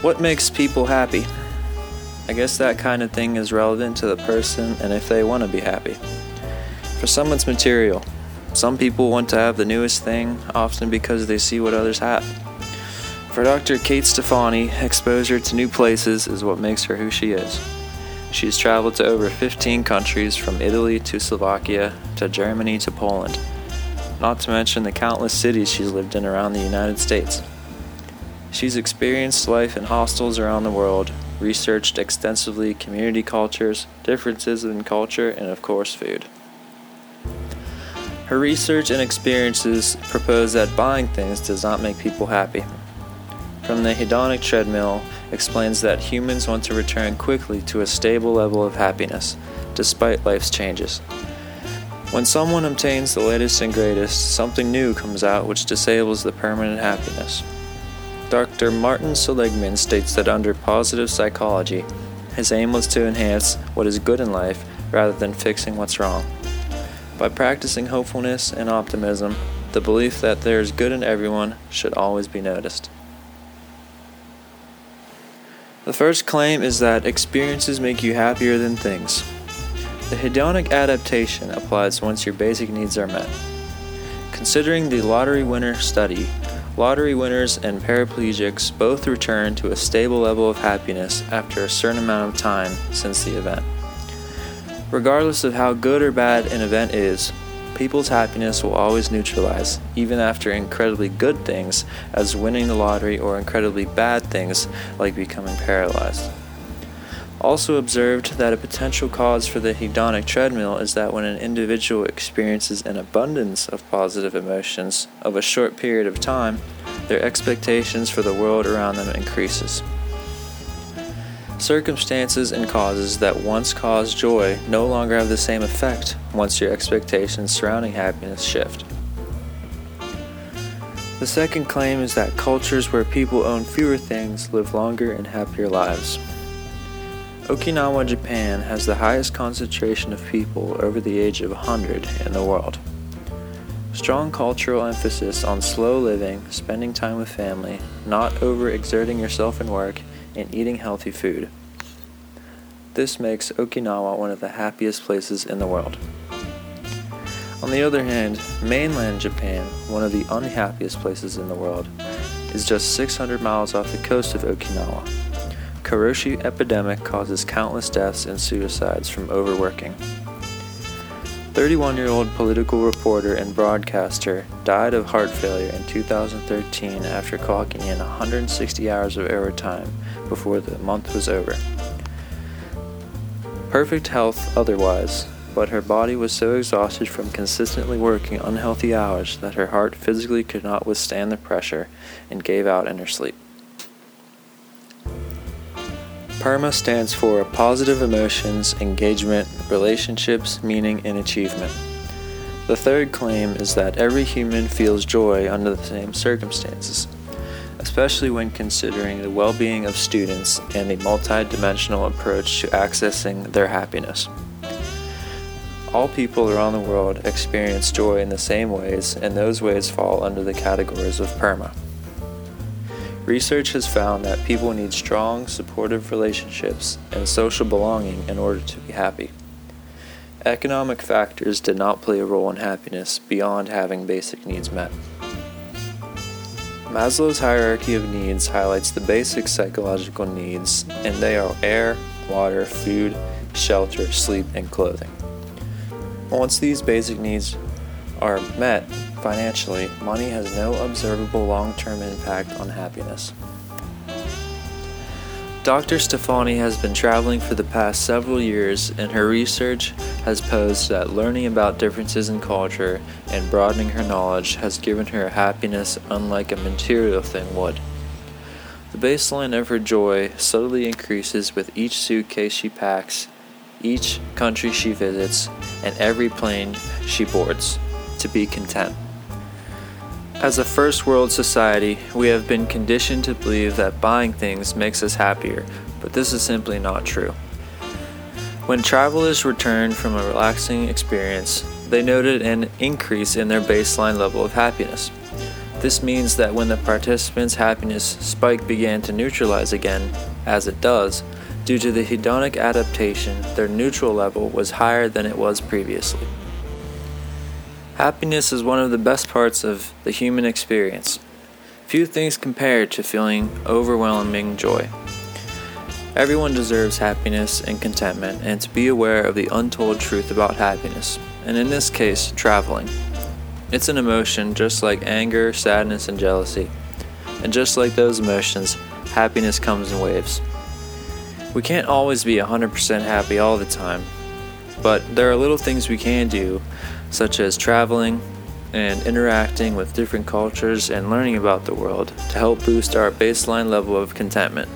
What makes people happy? I guess that kind of thing is relevant to the person and if they want to be happy. For some, it's material. Some people want to have the newest thing, often because they see what others have. For Dr. Kate Stefani, exposure to new places is what makes her who she is. She's traveled to over 15 countries from Italy to Slovakia to Germany to Poland, not to mention the countless cities she's lived in around the United States. She's experienced life in hostels around the world, researched extensively community cultures, differences in culture, and of course, food. Her research and experiences propose that buying things does not make people happy from the hedonic treadmill explains that humans want to return quickly to a stable level of happiness, despite life's changes. When someone obtains the latest and greatest, something new comes out which disables the permanent happiness. Dr. Martin Seligman states that under positive psychology, his aim was to enhance what is good in life rather than fixing what's wrong. By practicing hopefulness and optimism, the belief that there is good in everyone should always be noticed. The first claim is that experiences make you happier than things. The hedonic adaptation applies once your basic needs are met. Considering the lottery winner study, lottery winners and paraplegics both return to a stable level of happiness after a certain amount of time since the event. Regardless of how good or bad an event is, People's happiness will always neutralize, even after incredibly good things, as winning the lottery, or incredibly bad things, like becoming paralyzed. Also observed that a potential cause for the hedonic treadmill is that when an individual experiences an abundance of positive emotions of a short period of time, their expectations for the world around them increases. Circumstances and causes that once caused joy no longer have the same effect once your expectations surrounding happiness shift. The second claim is that cultures where people own fewer things live longer and happier lives. Okinawa, Japan has the highest concentration of people over the age of 100 in the world. Strong cultural emphasis on slow living, spending time with family, not overexerting yourself in work, and eating healthy food. This makes Okinawa one of the happiest places in the world. On the other hand, mainland Japan, one of the unhappiest places in the world, is just 600 miles off the coast of Okinawa. Karoshi epidemic causes countless deaths and suicides from overworking. 31 year old political reporter and broadcaster died of heart failure in 2013 after clocking in 160 hours of overtime before the month was over. Perfect health otherwise, but her body was so exhausted from consistently working unhealthy hours that her heart physically could not withstand the pressure and gave out in her sleep. PERMA stands for Positive Emotions, Engagement, Relationships, Meaning, and Achievement. The third claim is that every human feels joy under the same circumstances, especially when considering the well being of students and the multidimensional approach to accessing their happiness. All people around the world experience joy in the same ways, and those ways fall under the categories of PERMA. Research has found that people need strong, supportive relationships and social belonging in order to be happy. Economic factors did not play a role in happiness beyond having basic needs met. Maslow's hierarchy of needs highlights the basic psychological needs, and they are air, water, food, shelter, sleep, and clothing. Once these basic needs are met, Financially, money has no observable long term impact on happiness. Dr. Stefani has been traveling for the past several years, and her research has posed that learning about differences in culture and broadening her knowledge has given her happiness unlike a material thing would. The baseline of her joy subtly increases with each suitcase she packs, each country she visits, and every plane she boards to be content. As a first world society, we have been conditioned to believe that buying things makes us happier, but this is simply not true. When travelers returned from a relaxing experience, they noted an increase in their baseline level of happiness. This means that when the participants' happiness spike began to neutralize again, as it does, due to the hedonic adaptation, their neutral level was higher than it was previously. Happiness is one of the best parts of the human experience. Few things compare to feeling overwhelming joy. Everyone deserves happiness and contentment and to be aware of the untold truth about happiness, and in this case, traveling. It's an emotion just like anger, sadness, and jealousy. And just like those emotions, happiness comes in waves. We can't always be 100% happy all the time, but there are little things we can do, such as traveling and interacting with different cultures and learning about the world to help boost our baseline level of contentment.